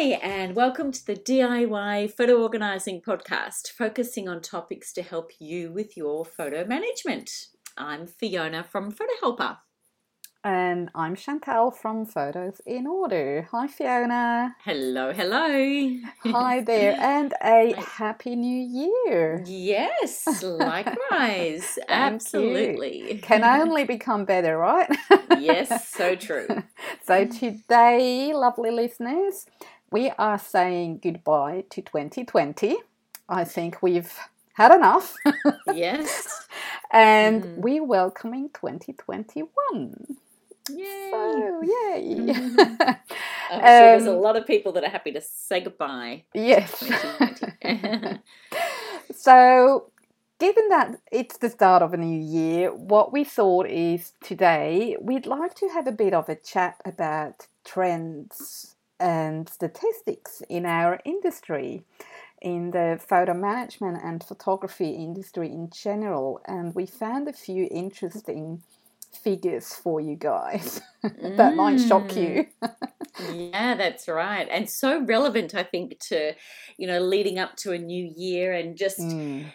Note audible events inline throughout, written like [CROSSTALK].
Hi, and welcome to the DIY Photo Organising Podcast, focusing on topics to help you with your photo management. I'm Fiona from Photo Helper. And I'm Chantal from Photos in Order. Hi, Fiona. Hello, hello. Hi [LAUGHS] there, and a happy new year. Yes, likewise. [LAUGHS] Absolutely. Can only become better, right? yes, so true. [LAUGHS] so, mm. today, lovely listeners, we are saying goodbye to 2020. I think we've had enough. yes. [LAUGHS] and mm. we're welcoming 2021. Yay! So, yay! [LAUGHS] [LAUGHS] I'm sure there's a um, lot of people that are happy to say goodbye. Yes. so, given that it's the start of a new year, what we thought is today we'd like to have a bit of a chat about trends and statistics in our industry, in the photo management and photography industry in general. And we found a few interesting figures for you guys [LAUGHS] that mm. might shock you. Mm. yeah, that's right. And so relevant, I think, to, you know, leading up to a new year and just mm.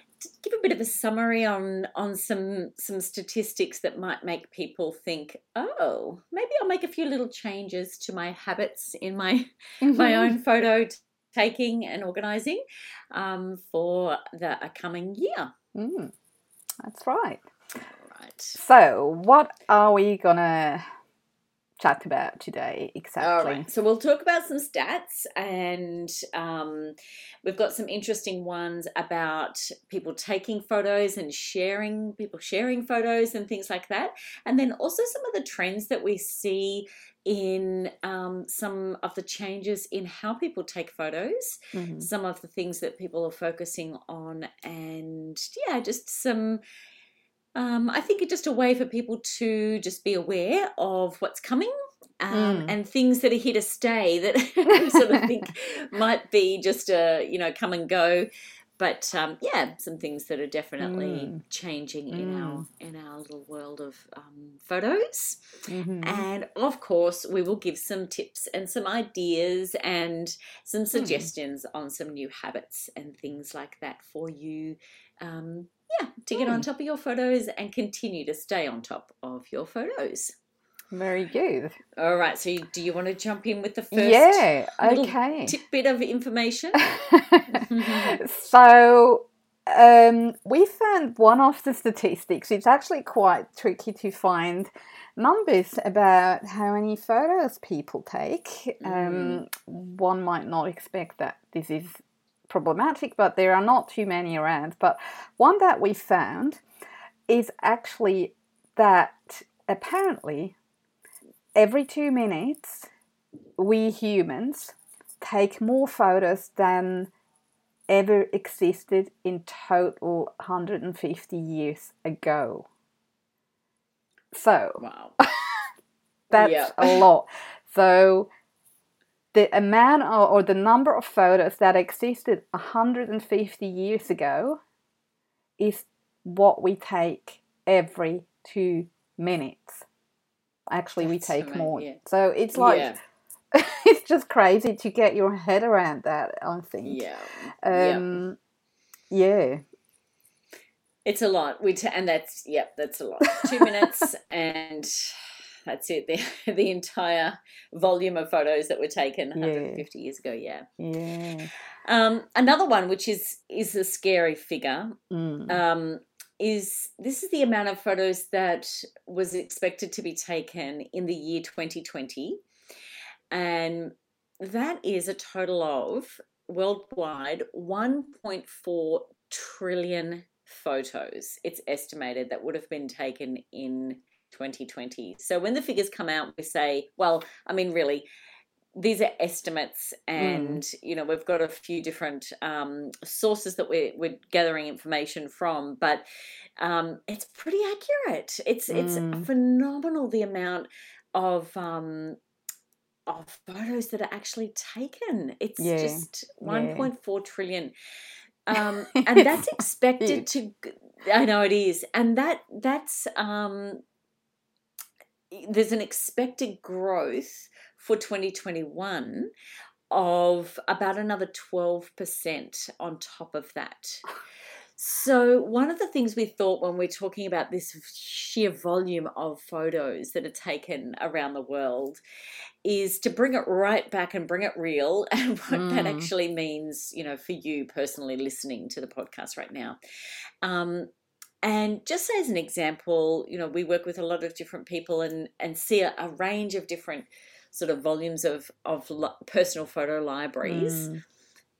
Give a bit of a summary on on some some statistics that might make people think, oh, maybe I'll make a few little changes to my habits in my [LAUGHS] mm-hmm. my own photo taking and organizing um, for the coming year. Mm. That's right. So, what are we gonna chat about today exactly? All right. So we'll talk about some stats, and um, we've got some interesting ones about people taking photos and sharing, people sharing photos and things like that, and then also some of the trends that we see in um, some of the changes in how people take photos, mm-hmm. some of the things that people are focusing on, and yeah, just some um, I think it's just a way for people to just be aware of what's coming um, mm. and things that are here to stay that [LAUGHS] [LAUGHS] I sort of think might be just a you know come and go. But um, yeah, some things that are definitely mm. changing mm. in our mm. in our little world of um, photos, mm-hmm. and of course we will give some tips and some ideas and some mm. suggestions on some new habits and things like that for you um, yeah, to get on hmm. top of your photos and continue to stay on top of your photos. Very good. All right. So, do you want to jump in with the first? Yeah. Okay. Tidbit of information. [LAUGHS] [LAUGHS] so, um, we found one of the statistics. It's actually quite tricky to find numbers about how many photos people take. Mm. Um, one might not expect that this is problematic, but there are not too many around. But one that we found is actually that apparently every two minutes we humans take more photos than ever existed in total 150 years ago. So, wow. [LAUGHS] that's a lot. So, the amount or the number of photos that existed 150 years ago is what we take every two minutes. Actually, That's we take amazing. more. Yeah. So it's like yeah. [LAUGHS] it's just crazy to get your head around that. I think. Yeah. Um, yeah. yeah. It's a lot. We t- and that's yep, that's a lot. Two minutes [LAUGHS] and that's it. The [LAUGHS] the entire volume of photos that were taken 150 yeah. years ago. Yeah. Yeah. Um, another one, which is is a scary figure, mm. um, is this is the amount of photos that was expected to be taken in the year 2020, and that is a total of worldwide 1.4 trillion photos. It's estimated that would have been taken in 2020. So when the figures come out, we say, well, I mean, really, these are estimates, and mm. you know we've got a few different um, sources that we're, we're gathering information from, but um, it's pretty accurate. It's mm. it's phenomenal the amount of um, of photos that are actually taken. It's yeah. just 1.4 yeah. trillion. Um, [LAUGHS] and that's expected to i know it is and that that's um there's an expected growth for 2021 of about another 12% on top of that. So, one of the things we thought when we're talking about this sheer volume of photos that are taken around the world is to bring it right back and bring it real [LAUGHS] and what mm. that actually means, you know, for you personally listening to the podcast right now. Um, and just as an example, you know, we work with a lot of different people and and see a, a range of different sort of volumes of of personal photo libraries. Mm.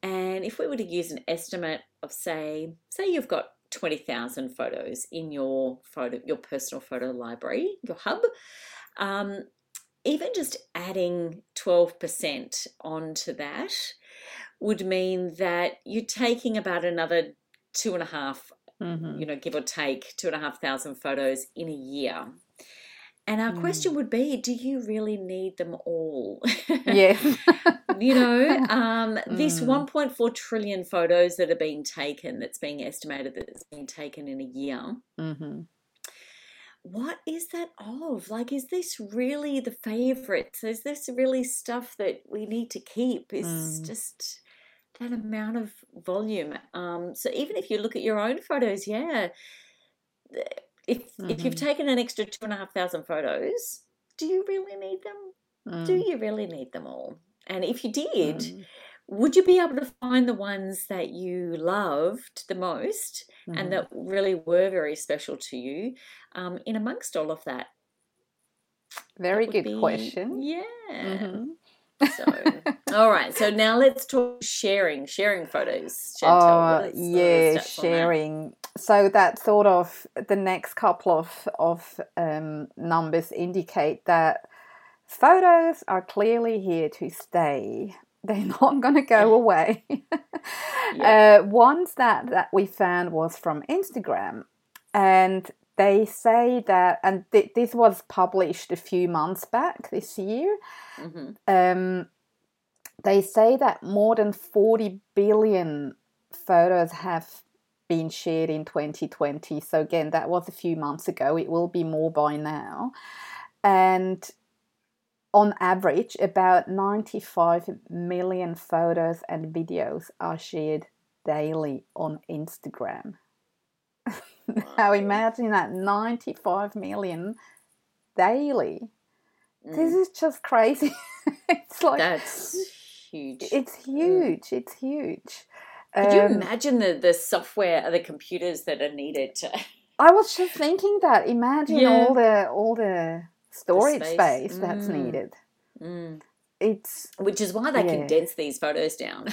And if we were to use an estimate of say, say you've got 20,000 photos in your photo your personal photo library, your hub, um, even just adding 12% onto that would mean that you're taking about another two and a half, mm-hmm. you know, give or take two and a half thousand photos in a year. And our mm. question would be do you really need them all? Yeah. [LAUGHS] you know, um, [LAUGHS] mm. this 1.4 trillion photos that are being taken, that's being estimated that's being taken in a year. Mm-hmm. What is that of? Like, is this really the favorites? Is this really stuff that we need to keep? Is mm. just that amount of volume. Um, so even if you look at your own photos, yeah, if mm-hmm. if you've mm-hmm. taken an extra two and a half thousand photos, do you really need them? Mm. Do you really need them all? And if you did, mm. would you be able to find the ones that you loved the most mm. and mm-hmm. that really were very special to you um, in amongst all of that? Very that good be, question. Yeah. Mm-hmm. So, all right. So now let's talk sharing, sharing photos. Chantal, oh, yeah, sharing. So that sort of the next couple of of um, numbers indicate that photos are clearly here to stay. [LAUGHS] They're not going to go away. yeah. [LAUGHS] uh, ones that that we found was from Instagram, and they say that, and th- this was published a few months back this year. Mm-hmm. Um, they say that more than 40 billion photos have been shared in 2020. So, again, that was a few months ago. It will be more by now. And on average, about 95 million photos and videos are shared daily on Instagram. Now imagine that 95 million daily. Mm. This is just crazy. [LAUGHS] it's like that's huge. It's mm. huge. Mm. It's huge. Could um, you imagine the the software, the computers that are needed to? I was just thinking that. Imagine yeah. all the all the storage the space. space. that's mm. needed. Mm. It's which is why they yeah. condense these photos down.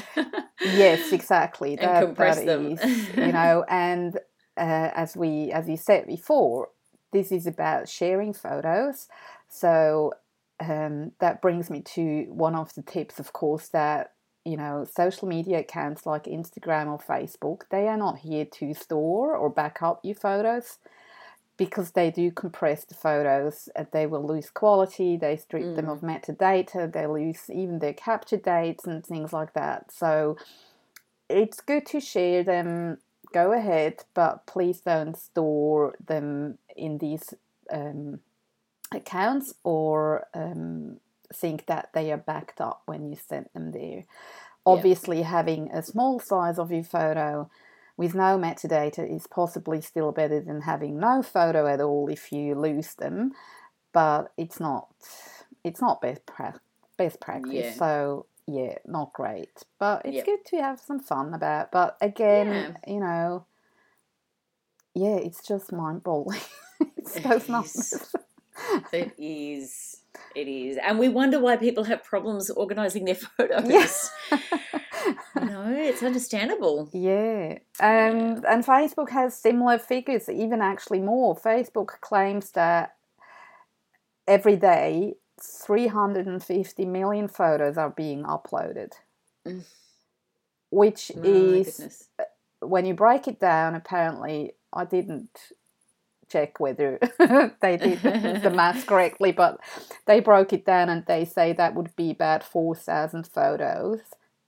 yes, [LAUGHS] exactly. and that, compress that them. Is, you know, and uh, as we as you said before, this is about sharing photos. So um, that brings me to one of the tips, of course, that you know social media accounts like Instagram or Facebook, they are not here to store or back up your photos because they do compress the photos they will lose quality they strip mm. them of metadata they lose even their capture dates and things like that so it's good to share them go ahead, but please don't store them in these um, accounts or um, think that they are backed up when you send them there. Obviously, having a small size of your photo with no metadata is possibly still better than having no photo at all if you lose them, but it's not it's not best pra- best practice. Yeah. So yeah, not great. But it's yep. good to have some fun about. But again, yeah. you know, yeah, it's just mind boggling. [LAUGHS] it's those numbers. [LAUGHS] it is. It is. And we wonder why people have problems organizing their [LAUGHS] photos. Yes. no, it's understandable. Yeah. Um, yeah. And Facebook has similar figures, even actually more. Facebook claims that every day 350 million photos are being uploaded, mm. which oh, is, uh, when you break it down, apparently, I didn't check whether [LAUGHS] they did the [LAUGHS] math correctly, but they broke it down and they say that would be about 4,000 photos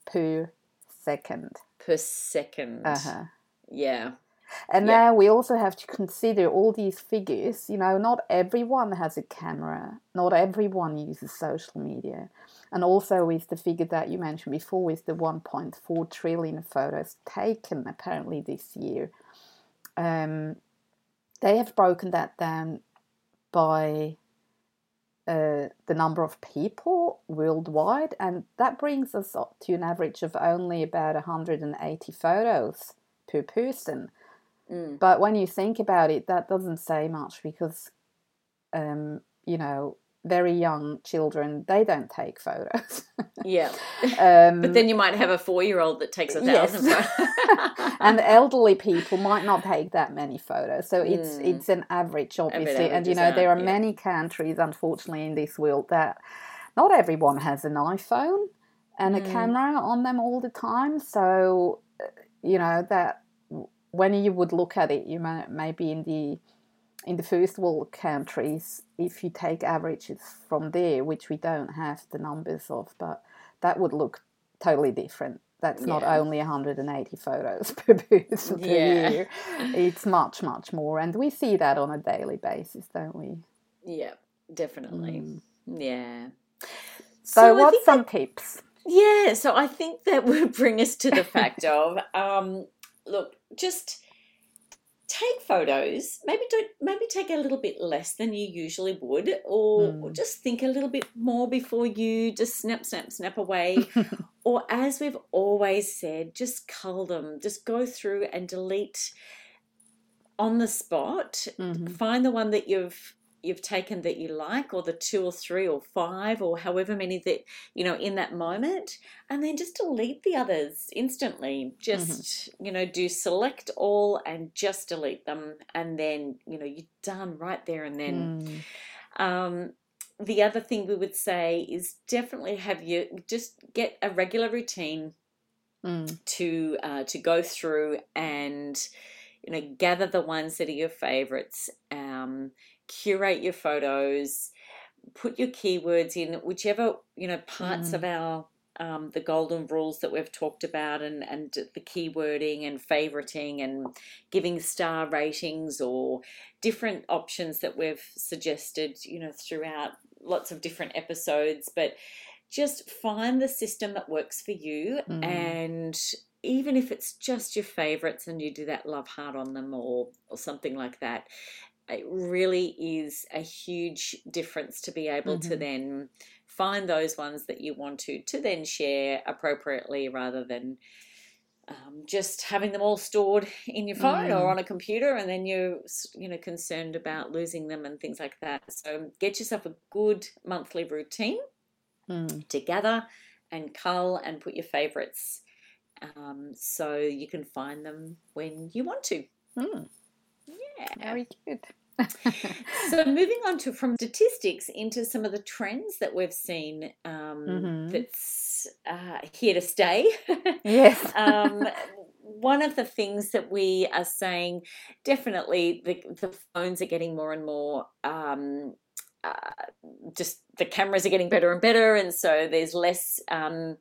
per second. Per second. Uh-huh. Yeah. And Yeah. now we also have to consider all these figures. You know, not everyone has a camera, not everyone uses social media. And also with the figure that you mentioned before, with the 1.4 trillion photos taken apparently this year, um, they have broken that down by uh, the number of people worldwide, and that brings us up to an average of only about 180 photos per person. Mm. But when you think about it, that doesn't say much because, um, you know, very young children they don't take photos. Yeah. [LAUGHS] um, But then you might have a four year old that takes a Yes. thousand photos. [LAUGHS] and elderly people might not take that many photos so it's Mm. it's an average obviously and you know there are yeah. many countries unfortunately in this world that not everyone has an iphone and a Mm. camera on them all the time so uh, you know that when you would look at it you may maybe in the in the first world countries if you take averages from there which we don't have the numbers of but that would look totally different that's not only 180 photos [LAUGHS] per person per Yeah. year it's much much more and we see that on a daily basis don't we yeah, definitely. Mm. Yeah. so, I what's some tips Yeah, so I think that [LAUGHS] would bring us to the fact of um, look, just take photos. Maybe don't maybe take a little bit less than you usually would, or, or Mm. just think a little bit more before you just snap, snap, snap away. [LAUGHS] or as we've always said, just cull them. Just go through and delete on the spot Mhm. find the one that you've you've taken that you like or the two or three or five or however many that you know in that moment and then just delete the others instantly just you know do select all and just delete them and then you know you're done right there and then Mm. um, the other thing we would say is definitely have you just get a regular routine Mm. to uh, to go through and you know gather the ones that are your favorites um, curate your photos put your keywords in whichever you know parts Mm. of our um, the golden rules that we've talked about and and the keywording and favoriting and giving star ratings or different options that we've suggested you know throughout lots of different episodes but just find the system that works for you Mm. and even if it's just your favorites and you do that love heart on them or or something like that it really is a huge difference to be able to Mhm. then find those ones that you want to to then share appropriately rather than um, just having them all stored in your phone or Mm. on a computer and then you're you know concerned about losing them and things like that so get yourself a good monthly routine Mm. to gather and cull and put your favorites um, so you can find them when you want to. Mm. Yeah. very good So moving on to from statistics into some of the trends that we've seen um, Mhm. that's uh, here to stay. [LAUGHS] yes um, [LAUGHS] one of the things that we are saying definitely the, the phones are getting more and more um, uh, just the cameras are getting better and better and so there's less um,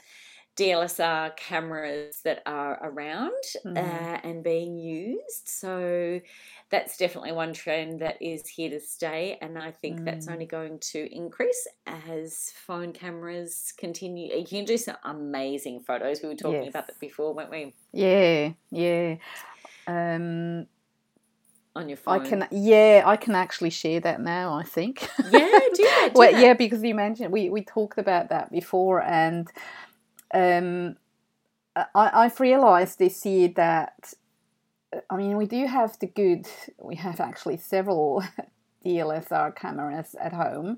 DLSR cameras that are around Mhm. uh, and being used so that's definitely one trend that is here to stay and I think that's Mm. only going to increase as phone cameras continue you can do some amazing photos we were talking about that before weren't we yeah yeah um on your phone. I can, yeah, I can actually share that now. I think. Yeah, do that, [LAUGHS] do well, that. yeah, because you mentioned we we talked about that before, and um, I I've realised this year that I mean we do have the good. We have actually several [LAUGHS] DLSR cameras at home,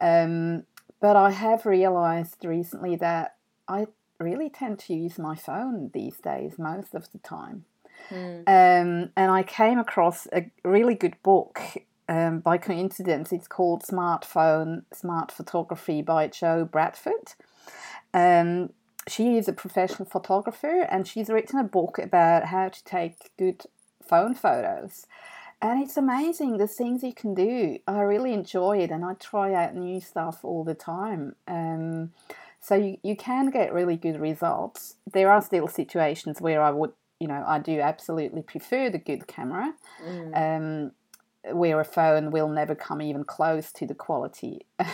um, but I have realised recently that I really tend to use my phone these days most of the time. Mm. Um, and I came across a really good book um, by coincidence. It's called Smartphone Smart Photography by Jo Bradford. Um, she is a professional photographer and she's written a book about how to take good phone photos. And it's amazing the things you can do. I really enjoy it and I try out new stuff all the time. Um, so you, you can get really good results. There are still situations where I would you know, I do absolutely prefer the good camera. Mm. Um, where a phone will never come even close to the quality. [LAUGHS]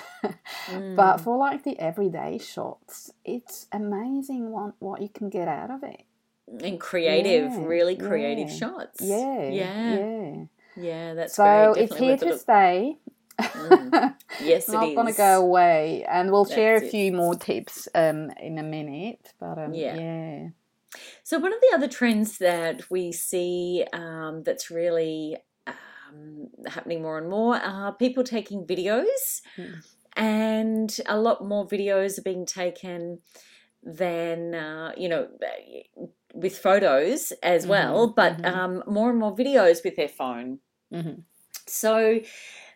Mm. But for like the everyday shots, it's amazing what, what you can get out of it. and creative, Yeah, really creative yeah. shots. Yeah, yeah, yeah. yeah. That's So it's here to look. stay. Mm. [LAUGHS] Yes, it not going to go away, and we'll share a That's it. few more tips um, in a minute. But um, Yeah. yeah, So one of the other trends that we see um, that's really um, happening more and more are people taking videos, Mm. and a lot more videos are being taken than uh, you know with photos as well, Mhm, but mhm. um, more and more videos with their phone. hmm So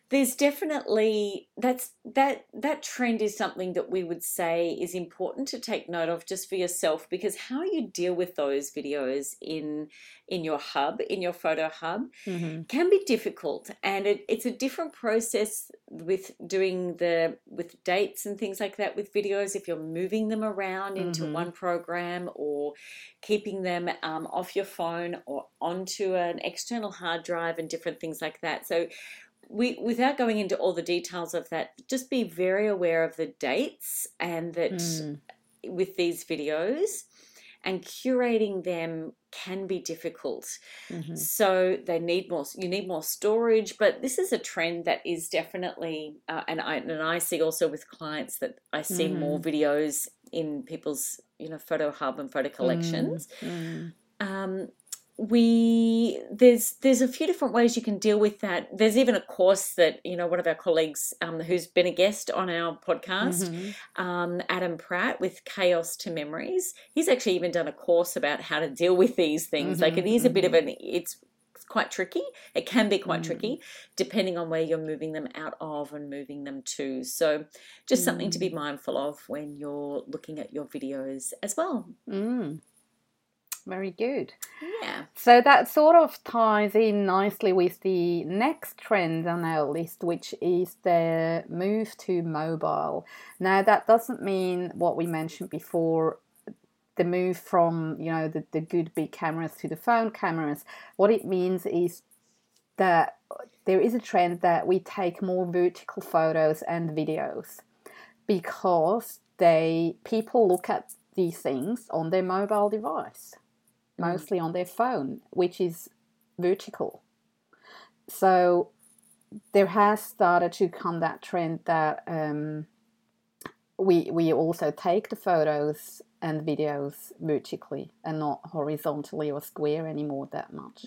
there's definitely that's that that trend is something that we would say is important to take note of just for yourself because how you deal with those videos in in your hub in your photo hub hmm can be difficult and it, it's a different process with doing the with dates and things like that with videos. If you're moving them around into Mhm. one program or keeping them um, off your phone or onto an external hard drive and different things like that. So we without going into all the details of that just be very aware of the dates and that Mm. with these videos and curating them can be difficult. Hmm so they need more you need more storage but this is a trend that is definitely uh, and i and i see also with clients that i see more videos in people's you know photo hub and photo collections. Mm. um, we there's there's a few different ways you can deal with that there's even a course that you know one of our colleagues um, who's been a guest on our podcast Mhm. um, Adam Pratt with Chaos to Memories. He's actually even done a course about how to deal with these things. Like it Mhm, is a bit of an it's quite tricky. It can be quite Mm. tricky depending on where you're moving them out of and moving them to. So just something to be mindful of when you're looking at your videos as well. Mm. Very good. Yeah. So that sort of ties in nicely with the next trend on our list, which is the move to mobile. Now, that doesn't mean what we mentioned before the move from you know the, the good big cameras to the phone cameras. What it means is that there is a trend that we take more vertical photos and videos because they people look at these things on their mobile device. Mostly on their phone, which is vertical. So there has started to come that trend that um, we we also take the photos and videos vertically and not horizontally or square anymore that much.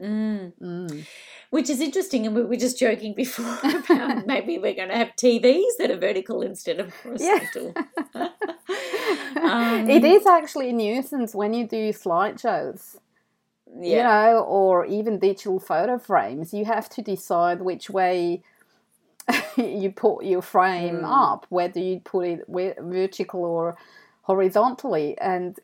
Mm. Mm. Which is interesting, and we were just joking before [LAUGHS] about [LAUGHS] maybe we're going to have TVs that are vertical instead of horizontal. [LAUGHS] Um, it is actually a nuisance when you do slideshows. you know, or even digital photo frames, you have to decide which way you put your frame Mm. up, whether you put it vertical or horizontally, and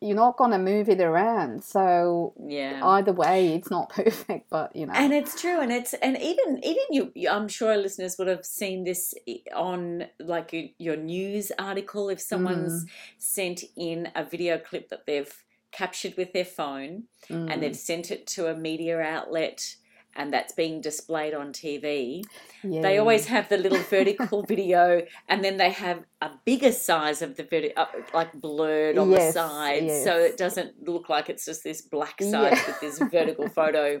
you're not going to move it around. So yeah. either way, it's not [LAUGHS] perfect, but you know, And it's true, and it's and even even you, I'm sure listeners would have seen this on like your, news article if someone's sent in a video clip that they've captured with their phone Mm. and they've sent it to a media outlet and that's being displayed on TV. yeah. They always have the little [LAUGHS] vertical video, and then they have a bigger size of the video, uh, like blurred on Yes, the side, yes. so it doesn't look like it's just this black side Yeah. with this [LAUGHS] vertical photo.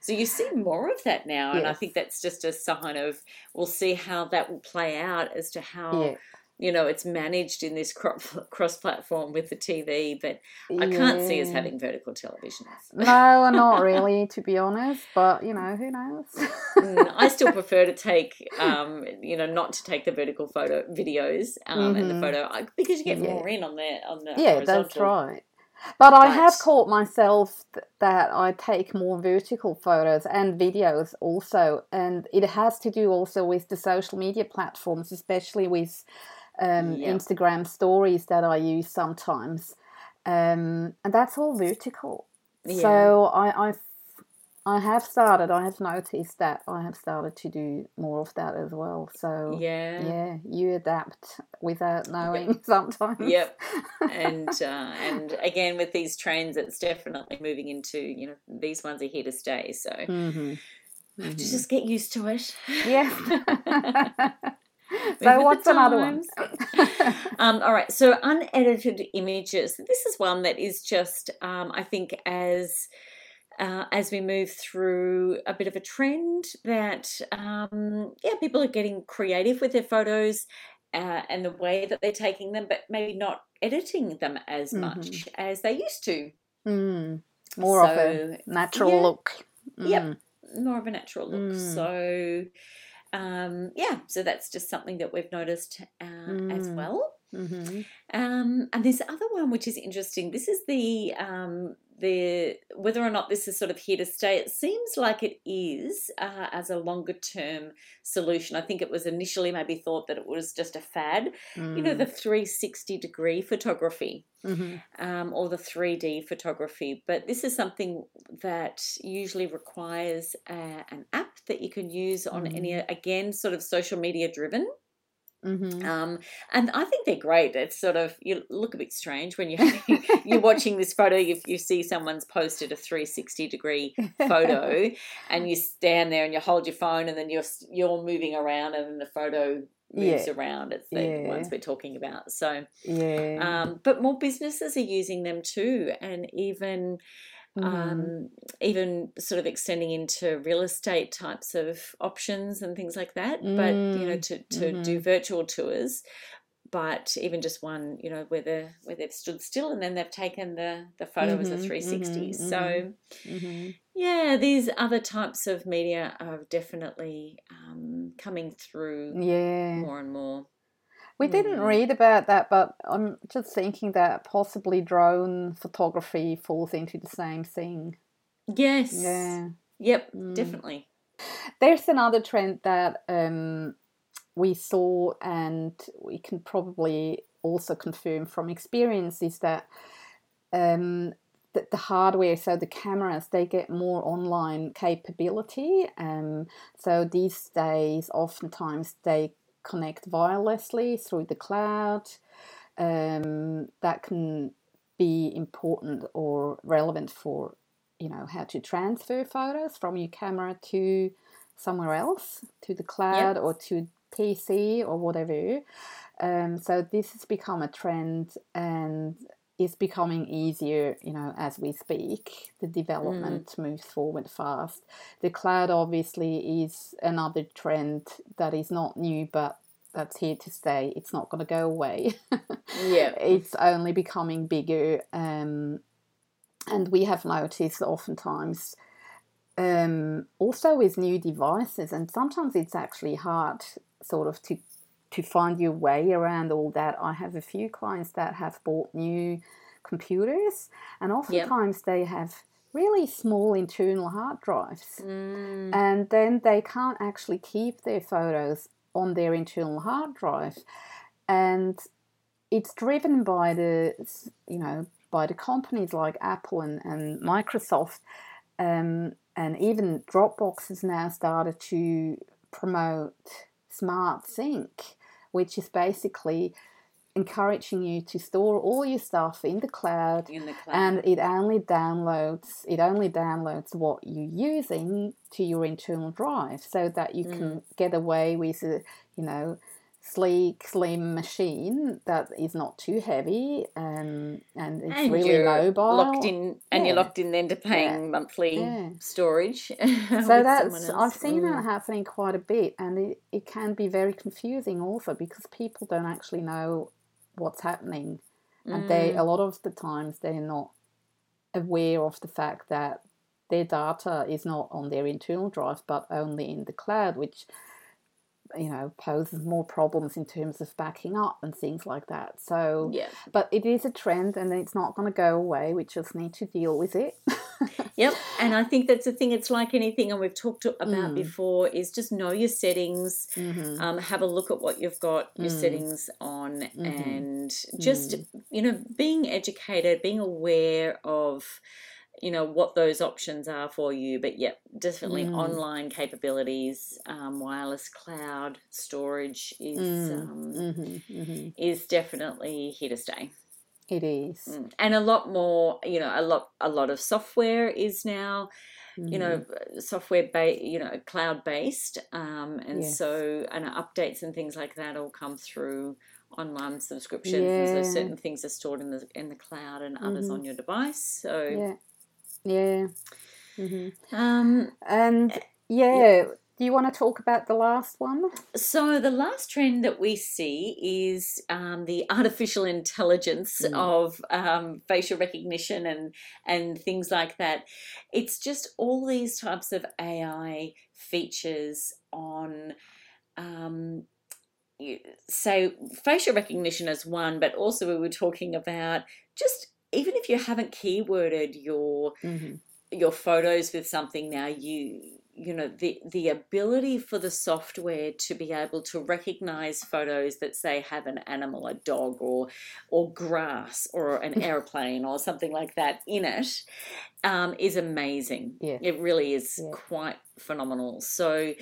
So you see more of that now, and I think that's just a sign of we'll see how that will play out as to how yeah. You know it's managed in this [LAUGHS] cross platform with the TV. But I can't see us having vertical televisions. No, not [LAUGHS] really, to be honest. But you know, who knows? Mm, I still [LAUGHS] prefer to take, um, you know, not to take the vertical photo videos um, and the Mhm. photo because you get Yeah. more in on the on the yeah, horizontal. that's right. But I have caught myself th- that I take more vertical photos and videos also, and it has to do also with the social media platforms, especially with um, Yeah. Instagram stories that I use sometimes, um, and that's all vertical. Yeah. So I've, I have started. I have noticed that I have started to do more of that as well. So Yeah. yeah, you adapt without [LAUGHS] knowing [LAUGHS] sometimes. Yep. And [LAUGHS] uh, and again with these trends, it's definitely moving into you know these ones are here to stay. So hmm I have to just get used to it. Yeah. [LAUGHS] So what's the another one? [LAUGHS] um, all right, so unedited images. This is one that is just, um, I think, as uh, as we move through a bit of a trend that, um, yeah, people are getting creative with their photos uh, and the way that they're taking them, but maybe not editing them as Mhm. much as they used to. Mm, more of a natural yeah. look. Yep. Mm, more of a natural look. Mm. So, um, yeah, so that's just something that we've noticed uh, as Mm. well. mhm. Um, and this other one, which is interesting, this is the um, the whether or not this is sort of here to stay. It seems like it is uh, as a longer term solution. I think it was initially maybe thought that it was just a fad. You know, Mm, the 360 degree photography mhm. um, or the 3D photography. But this is something that usually requires uh, an app that you can use on any, again, sort of social media driven. Mhm. Um, and I think they're great. It's sort of, you look a bit strange when you're, you're watching this photo, if you see someone's posted a 360 degree photo and you stand there and you hold your phone and then you're, you're moving around and then the photo moves Yeah. around. It's the Yeah. ones we're talking about. So, yeah. um, but more businesses are using them too, and even Mhm. um, even sort of extending into real estate types of options and things like that. But you know, Mm, to to do virtual tours. But even just one, you know, where the where they've stood still and then they've taken the the photo as a Mhm, 360. mhm, So yeah, these other types of media are definitely um, coming through Yeah. more and more. We didn't Mm. read about that, but I'm just thinking that possibly drone photography falls into the same thing. Yes. Yeah. Yep. Mm. Definitely. There's another trend that um, we saw, and we can probably also confirm from experience, is that um, the, the hardware, so the cameras, they get more online capability. Um, so these days, oftentimes they connect wirelessly through the cloud. Um, that can be important or relevant for you know how to transfer photos from your camera to somewhere else to the cloud or to pc or whatever um, so this has become a trend and is becoming easier you know as we speak. The development moves forward fast. The cloud obviously is another trend that is not new but that's here to stay. It's not going to go away. Yeah. [LAUGHS] it's only becoming bigger um, and we have noticed oftentimes um, also with new devices and sometimes it's actually hard sort of to to find your way around all that i have a few clients that have bought new computers and oftentimes they have really small internal hard drives. Mm, and then they can't actually keep their photos on their internal hard drive. And it's driven by the you know by the companies like apple and, and microsoft um, and even dropbox has now started to promote smart sync which is basically encouraging you to store all your stuff in the cloud in the cloud. and it only downloads it only downloads what you're using to your internal drive so that you can mm. get away with uh, you know sleek slim machine that is not too heavy um, and it's and really you're mobile locked in, and you're locked in then to paying monthly Yeah. storage. [LAUGHS] so that's I've seen that happening quite a bit, and it, it can be very confusing also because people don't actually know what's happening, and they Mm. a lot of the times they're not aware of the fact that their data is not on their internal drive but only in the cloud, which you know poses more problems in terms of backing up and things like that. So, Yeah. but it is a trend, and it's not going to go away. We just need to deal with it. [LAUGHS] Yep. And I think that's the thing. It's like anything, and we've talked about Mm. before, is just know your settings. Mhm. Um, have a look at what you've got your Mm. settings on, Mhm. and just you know being educated, being aware of you know what those options are for you. But yep, definitely Mm. online capabilities, um, wireless cloud storage is Mm. um, hmm hmm is definitely here to stay. It is. Mm. And a lot more, you know, a lot a lot of software is now you know Mm-hmm. software based you know cloud based um, and Yes. so and updates and things like that all come through online subscriptions and so certain things are stored in the in the cloud and others Mhm. on your device so Yeah. Yeah. hmm um And yeah, do you want to talk about the last one? so the last trend that we see is um, the [LAUGHS] artificial intelligence Mm. of um, facial recognition and and things like that. It's just all these types of AI features on. Um, say facial recognition is one, but also we were talking about just even if you haven't keyworded your Mm-hmm. your photos with something now you you know the the ability for the software to be able to recognize photos that say have an animal a dog or or grass or an [LAUGHS] airplane or something like that in it um, is amazing Yeah. it really is Yeah. quite phenomenal so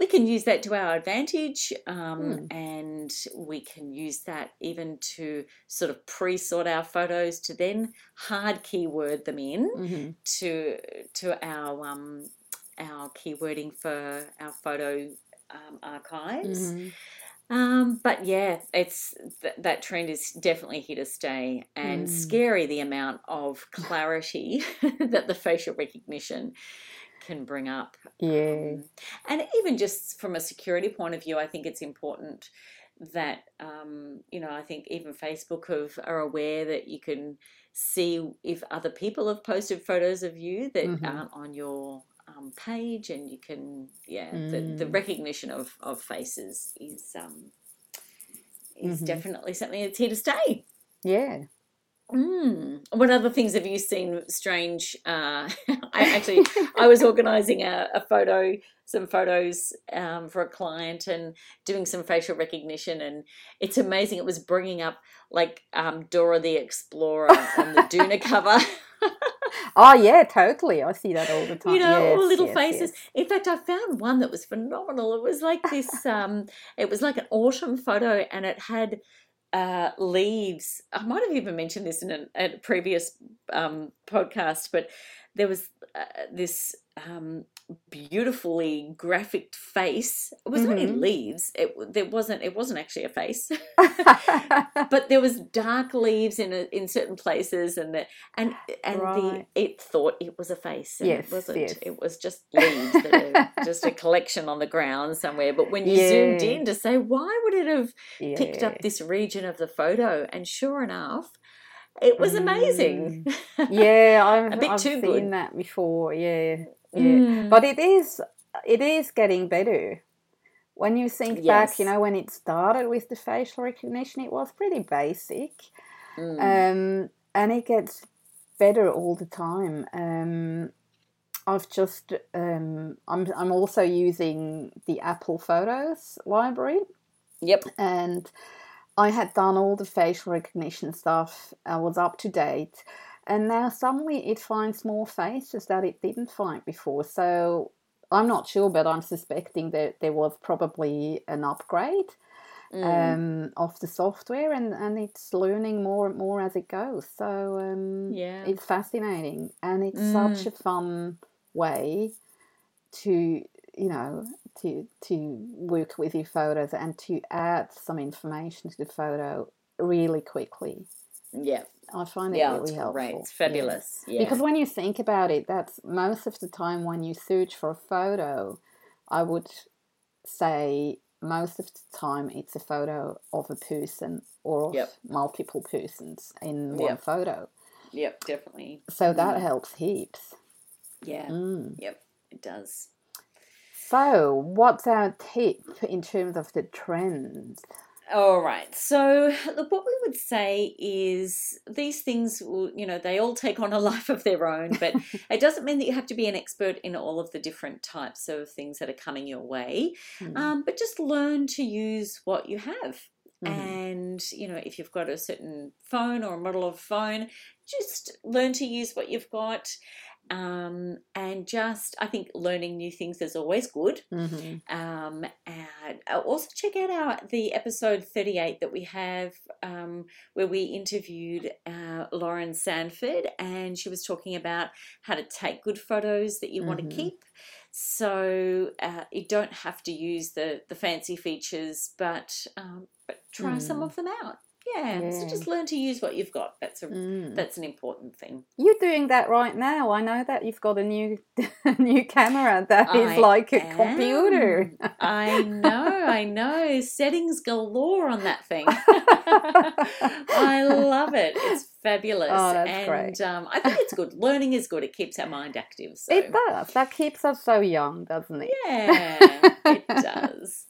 we can use that to our advantage um, Hmm. and we can use that even to sort of pre-sort our photos to then hard keyword them in Mm-hmm. to to our um our keywording for our photo um, archives. Mm-hmm. Um, but yeah, it's th- that trend is definitely here to stay, and Mm. scary the amount of clarity [LAUGHS] that the facial recognition can bring up. Yeah. Um, and even just from a security point of view, I think it's important that um, you know I think even Facebook have, are aware that you can see if other people have posted photos of you that Mhm. aren't on your um, page, and you can yeah the, the Mm. recognition of, of faces is um, is Mhm. definitely something that's here to stay. Yeah. Mm. What other things have you seen strange? Uh, [LAUGHS] I actually I was organising a, a photo, some photos um, for a client, and doing some facial recognition, and it's amazing. It was bringing up like um, Dora the Explorer on the doona [LAUGHS] cover. Oh yeah, totally. I see that all the time. you know, all little yes, faces. yes. In fact, I found one that was phenomenal. It was like this. [LAUGHS] Um, it was like an autumn photo, and it had uh, leaves. I might have even mentioned this in a, previous um, podcast, but there was uh, this um, beautifully graphic face. It was only Mhm. leaves. It there wasn't. It wasn't actually a face. [LAUGHS] [LAUGHS] but there was dark leaves in a, in certain places and the and and Right. the it thought it was a face Yes, it wasn't yes. it was just leaves that are [LAUGHS] just a collection on the ground somewhere but when you zoomed in to say why would it have picked up this region of the photo and sure enough it was amazing yeah, I've, A bit I've too seen good. that before. Yeah, yeah. Mm. But it is, it is getting better. When you think back, you know, when it started with the facial recognition, it was pretty basic, Mm. um, and it gets better all the time. Um, I've just, um, I'm, I'm also using the Apple Photos library, yep and I had done all the facial recognition stuff. I was up to date, and now suddenly it finds more faces that it didn't find before. So I'm not sure, but I'm suspecting that there was probably an upgrade Mm. um, of the software, and and it's learning more and more as it goes. So um, yeah it's fascinating, and it's such a fun way to you know to to work with your photos and to add some information to the photo really quickly. Yeah I find it yeah really helpful. great it's fabulous yeah, Because when you think about it, that's most of the time when you search for a photo, I would say most of the time it's a photo of a person or of Yep. multiple persons in one Yep. photo. yep definitely So that Mm. helps heaps. yeah Mm. yep it does So, what's our tip in terms of the trends? All right. So, look, what we would say is these things, will, you know, they all take on a life of their own, but [LAUGHS] it doesn't mean that you have to be an expert in all of the different types of things that are coming your way. Mm. Um, but just learn to use what you have. Mhm. And, you know, if you've got a certain phone or a model of phone, just learn to use what you've got um, and just I think learning new things is always good. Mm-hmm. Um, and uh, also check out our the episode thirty eight that we have um, where we interviewed uh, Lauren Sanford, and she was talking about how to take good photos that you want Mhm. to keep. So uh, you don't have to use the the fancy features, but um, but try some Mm. of them out. Yeah. So just learn to use what you've got. That's a Mm. that's an important thing. You're doing that right now. I know that you've got a new [LAUGHS] new camera that is I like a computer. I know, I know. Settings galore on that thing. [LAUGHS] I love it. It's fabulous. Oh, that's and great. Um, I think it's good. Learning is good. It keeps our mind active. So It does. That keeps us so young, doesn't it? yeah, it [LAUGHS] does.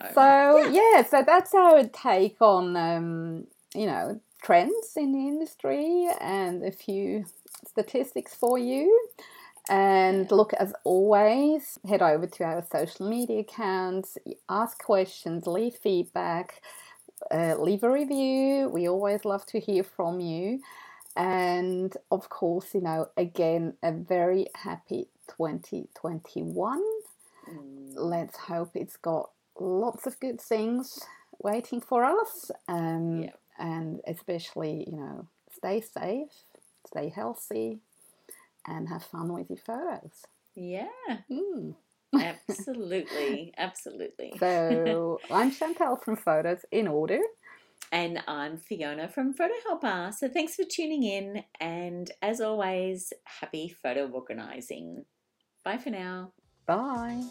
So, So yeah. so that's our take on um, you know trends in the industry and a few statistics for you. And Yeah. look, as always, head over to our social media accounts, ask questions, leave feedback, uh, leave a review. We always love to hear from you. And of course, you know, again, a very happy 2021 mm, let's hope it's got lots of good things waiting for us um, Yeah. and especially you know stay safe stay healthy and have fun with your photos yeah, Mm. absolutely, [LAUGHS] absolutely. so i'm chantel from photos in order And I'm Fiona from Photo Helper. So thanks for tuning in. And as always, happy photo organising. Bye for now. bye